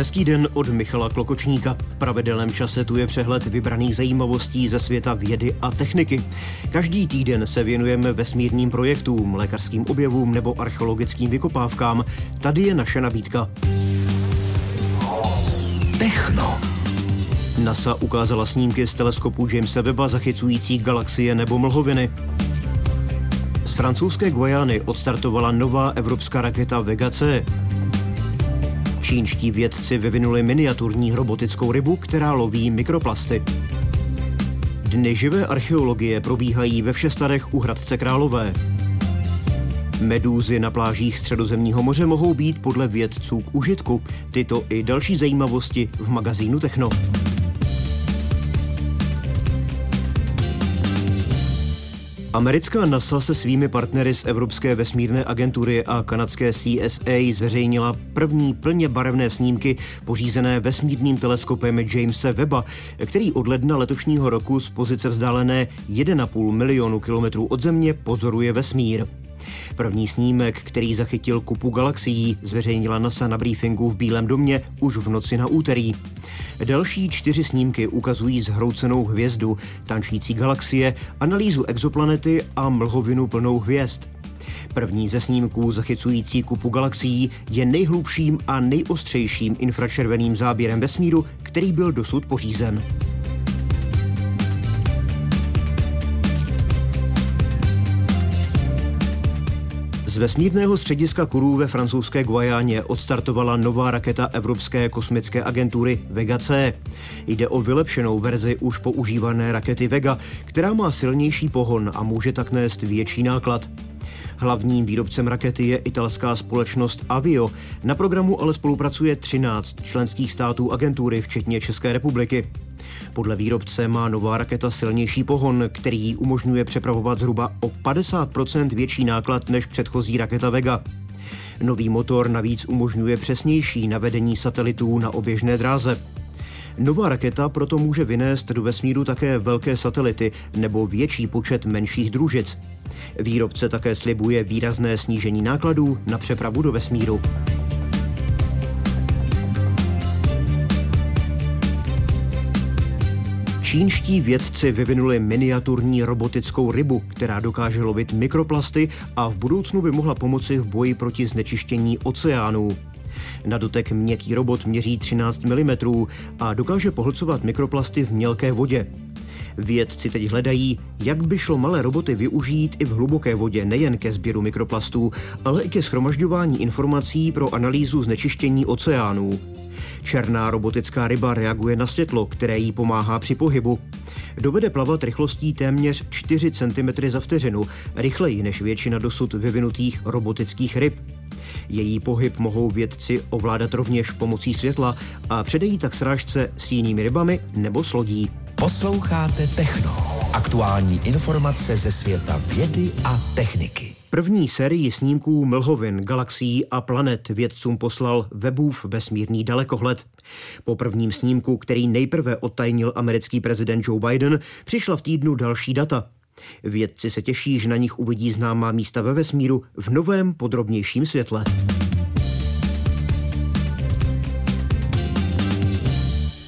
Hezký den od Michala Klokočníka. V pravidelném čase tu je přehled vybraných zajímavostí ze světa vědy a techniky. Každý týden se věnujeme vesmírným projektům, lékařským objevům nebo archeologickým vykopávkám. Tady je naše nabídka. Techno. NASA ukázala snímky z teleskopu Jamesa Webba zachycující galaxie nebo mlhoviny. Z francouzské Guajany odstartovala nová evropská raketa Vega C. Čínští vědci vyvinuli miniaturní robotickou rybu, která loví mikroplasty. Dny živé archeologie probíhají ve Všestadech u Hradce Králové. Medúzy na plážích Středozemního moře mohou být podle vědců k užitku. Tyto i další zajímavosti v magazínu Techno. Americká NASA se svými partnery z Evropské vesmírné agentury a kanadské CSA zveřejnila první plně barevné snímky pořízené vesmírným teleskopem Jamesa Webba, který od ledna letošního roku z pozice vzdálené 1,5 milionu kilometrů od Země pozoruje vesmír. První snímek, který zachytil kupu galaxií, zveřejnila NASA na briefingu v Bílém domě už v noci na úterý. Další čtyři snímky ukazují zhroucenou hvězdu, tančící galaxie, analýzu exoplanety a mlhovinu plnou hvězd. První ze snímků zachycující kupu galaxií je nejhlubším a nejostřejším infračerveným záběrem vesmíru, který byl dosud pořízen. Z vesmírného střediska Kourou ve francouzské Guajáně odstartovala nová raketa Evropské kosmické agentury Vega C. Jde o vylepšenou verzi už používané rakety Vega, která má silnější pohon a může tak nést větší náklad. Hlavním výrobcem rakety je italská společnost Avio. Na programu ale spolupracuje 13 členských států agentury, včetně České republiky. Podle výrobce má nová raketa silnější pohon, který jí umožňuje přepravovat zhruba o 50% větší náklad než předchozí raketa Vega. Nový motor navíc umožňuje přesnější navedení satelitů na oběžné dráze. Nová raketa proto může vynést do vesmíru také velké satelity nebo větší počet menších družic. Výrobce také slibuje výrazné snížení nákladů na přepravu do vesmíru. Čínští vědci vyvinuli miniaturní robotickou rybu, která dokáže lovit mikroplasty a v budoucnu by mohla pomoci v boji proti znečištění oceánů. Na dotek měkký robot měří 13 mm a dokáže pohlcovat mikroplasty v mělké vodě. Vědci teď hledají, jak by šlo malé roboty využít i v hluboké vodě nejen ke sběru mikroplastů, ale i ke schromažďování informací pro analýzu znečištění oceánů. Černá robotická ryba reaguje na světlo, které jí pomáhá při pohybu. Dovede plavat rychlostí téměř 4 cm za vteřinu, rychleji než většina dosud vyvinutých robotických ryb. Její pohyb mohou vědci ovládat rovněž pomocí světla a předejí tak srážce s jinými rybami nebo s lodí. Posloucháte Techno. Aktuální informace ze světa vědy a techniky. První sérii snímků mlhovin, galaxií a planet vědcům poslal Webův vesmírný dalekohled. Po prvním snímku, který nejprve odtajnil americký prezident Joe Biden, přišla v týdnu další data. Vědci se těší, že na nich uvidí známá místa ve vesmíru v novém, podrobnějším světle.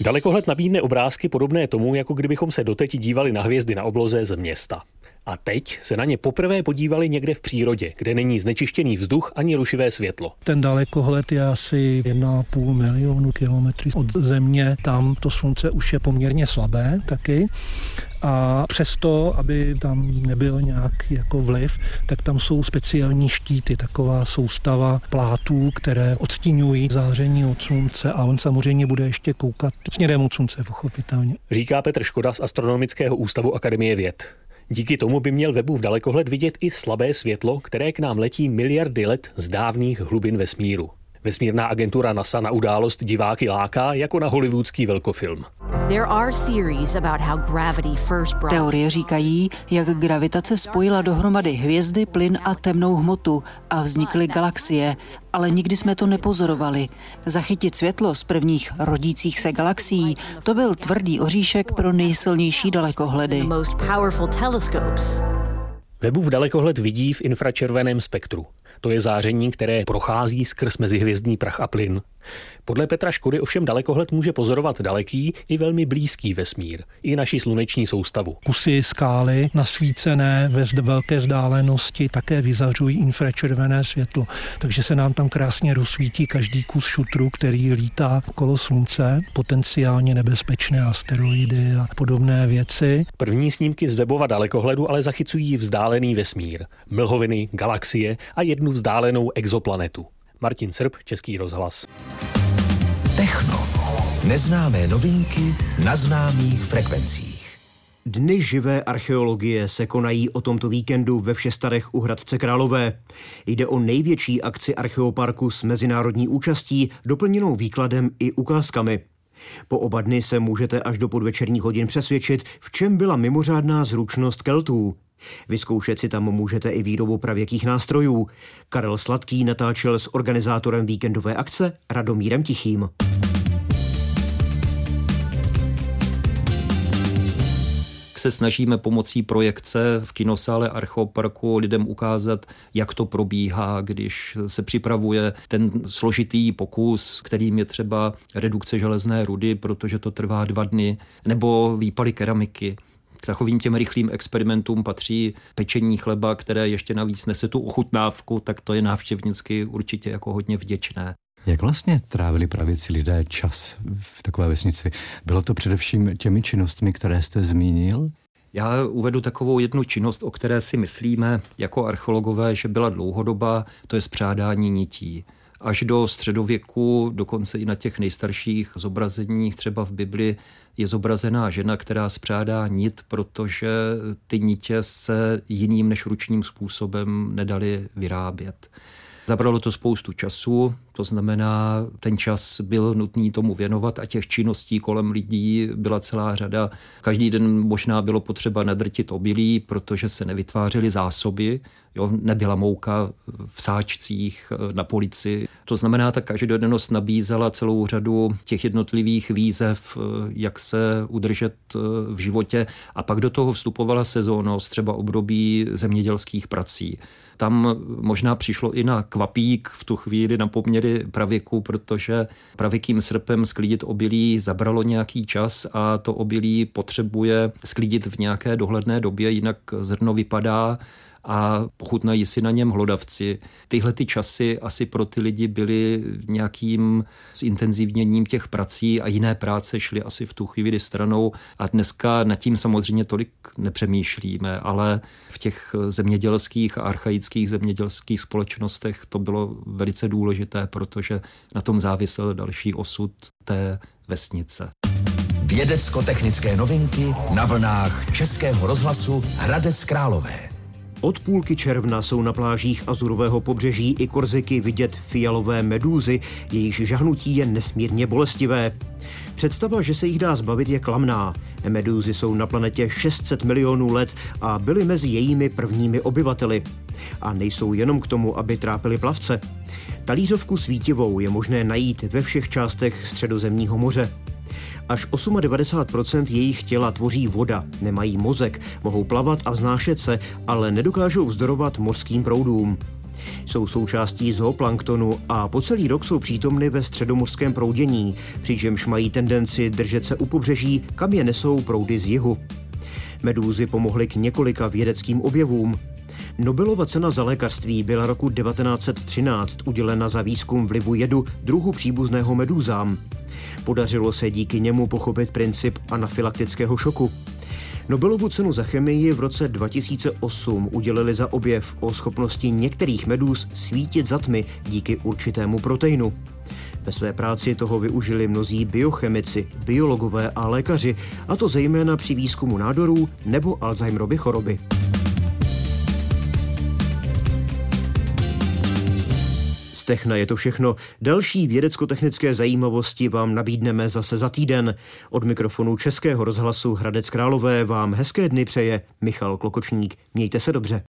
Dalekohled nabídne obrázky podobné tomu, jako kdybychom se doteď dívali na hvězdy na obloze z města. A teď se na ně poprvé podívali někde v přírodě, kde není znečištěný vzduch ani rušivé světlo. Ten dalekohled je asi 1,5 milionu kilometrů od země. Tam to slunce už je poměrně slabé taky. A přesto, aby tam nebyl nějaký jako vliv, tak tam jsou speciální štíty, taková soustava plátů, které odstínují záření od slunce a on samozřejmě bude ještě koukat směrem od slunce, pochopitelně. Říká Petr Škoda z Astronomického ústavu Akademie věd. Díky tomu by měl webu v dalekohled vidět i slabé světlo, které k nám letí miliardy let z dávných hlubin vesmíru. Vesmírná agentura NASA na událost diváky láká jako na hollywoodský velkofilm. Teorie říkají, jak gravitace spojila dohromady hvězdy, plyn a temnou hmotu a vznikly galaxie, ale nikdy jsme to nepozorovali. Zachytit světlo z prvních rodících se galaxií, to byl tvrdý oříšek pro nejsilnější dalekohledy. Webův dalekohled vidí v infračerveném spektru. To je záření, které prochází skrz mezihvězdný prach a plyn. Podle Petra Škody ovšem dalekohled může pozorovat daleký i velmi blízký vesmír, i naši sluneční soustavu. Kusy skály nasvícené ve velké vzdálenosti také vyzařují infračervené světlo, takže se nám tam krásně rozsvítí každý kus šutru, který lítá kolo slunce, potenciálně nebezpečné asteroidy a podobné věci. První snímky z webova dalekohledu ale zachycují vzdálený vesmír, mlhoviny, galaxie a jednu vzdálenou exoplanetu. Martin Srb, Český rozhlas. Techno. Neznámé novinky na známých frekvencích. Dny živé archeologie se konají o tomto víkendu ve Všestarech u Hradce Králové. Jde o největší akci archeoparku s mezinárodní účastí, doplněnou výkladem i ukázkami. Po oba dny se můžete až do podvečerních hodin přesvědčit, v čem byla mimořádná zručnost Keltů. Vyzkoušet si tam můžete i výrobu pravěkých nástrojů. Karel Sladký natáčel s organizátorem víkendové akce Radomírem Tichým. se snažíme pomocí projekce v kinosále Archeoparku lidem ukázat, jak to probíhá, když se připravuje ten složitý pokus, kterým je třeba redukce železné rudy, protože to trvá dva dny, nebo výpaly keramiky. K takovým těm rychlým experimentům patří pečení chleba, které ještě navíc nese tu ochutnávku, tak to je návštěvnicky určitě jako hodně vděčné. Jak vlastně trávili pravěci lidé čas v takové vesnici? Bylo to především těmi činnostmi, které jste zmínil? Já uvedu takovou jednu činnost, o které si myslíme jako archeologové, že byla dlouhodoba, to je spřádání nití až do středověku, dokonce i na těch nejstarších zobrazeních, třeba v Bibli, je zobrazená žena, která spřádá nit, protože ty nitě se jiným než ručním způsobem nedali vyrábět. Zabralo to spoustu času, to znamená, ten čas byl nutný tomu věnovat a těch činností kolem lidí byla celá řada. Každý den možná bylo potřeba nadrtit obilí, protože se nevytvářely zásoby, jo, nebyla mouka v sáčcích na polici. To znamená, ta každodennost nabízela celou řadu těch jednotlivých výzev, jak se udržet v životě a pak do toho vstupovala sezónnost, třeba období zemědělských prací. Tam možná přišlo i na kvapík v tu chvíli na poměry pravěku, protože pravěkým srpem sklidit obilí zabralo nějaký čas a to obilí potřebuje sklidit v nějaké dohledné době, jinak zrno vypadá a pochutnají si na něm hlodavci. Tyhle ty časy asi pro ty lidi byly nějakým zintenzivněním těch prací a jiné práce šly asi v tu chvíli stranou a dneska nad tím samozřejmě tolik nepřemýšlíme, ale v těch zemědělských a archaických zemědělských společnostech to bylo velice důležité, protože na tom závisel další osud té vesnice. Vědecko-technické novinky na vlnách Českého rozhlasu Hradec Králové. Od půlky června jsou na plážích Azurového pobřeží i Korziky vidět fialové medúzy, jejichž žahnutí je nesmírně bolestivé. Představa, že se jich dá zbavit, je klamná. Medúzy jsou na planetě 600 milionů let a byly mezi jejími prvními obyvateli. A nejsou jenom k tomu, aby trápili plavce. Talířovku svítivou je možné najít ve všech částech středozemního moře. Až 98% jejich těla tvoří voda, nemají mozek, mohou plavat a vznášet se, ale nedokážou vzdorovat mořským proudům. Jsou součástí zooplanktonu a po celý rok jsou přítomny ve středomořském proudění, přičemž mají tendenci držet se u pobřeží, kam je nesou proudy z jihu. Medúzy pomohly k několika vědeckým objevům. Nobelova cena za lékařství byla roku 1913 udělena za výzkum vlivu jedu druhu příbuzného medúzám. Podařilo se díky němu pochopit princip anafylaktického šoku. Nobelovu cenu za chemii v roce 2008 udělili za objev o schopnosti některých medúz svítit za tmy díky určitému proteinu. Ve své práci toho využili mnozí biochemici, biologové a lékaři, a to zejména při výzkumu nádorů nebo Alzheimerovy choroby. Techna je to všechno. Další vědecko-technické zajímavosti vám nabídneme zase za týden. Od mikrofonu Českého rozhlasu Hradec Králové vám hezké dny přeje Michal Klokočník. Mějte se dobře.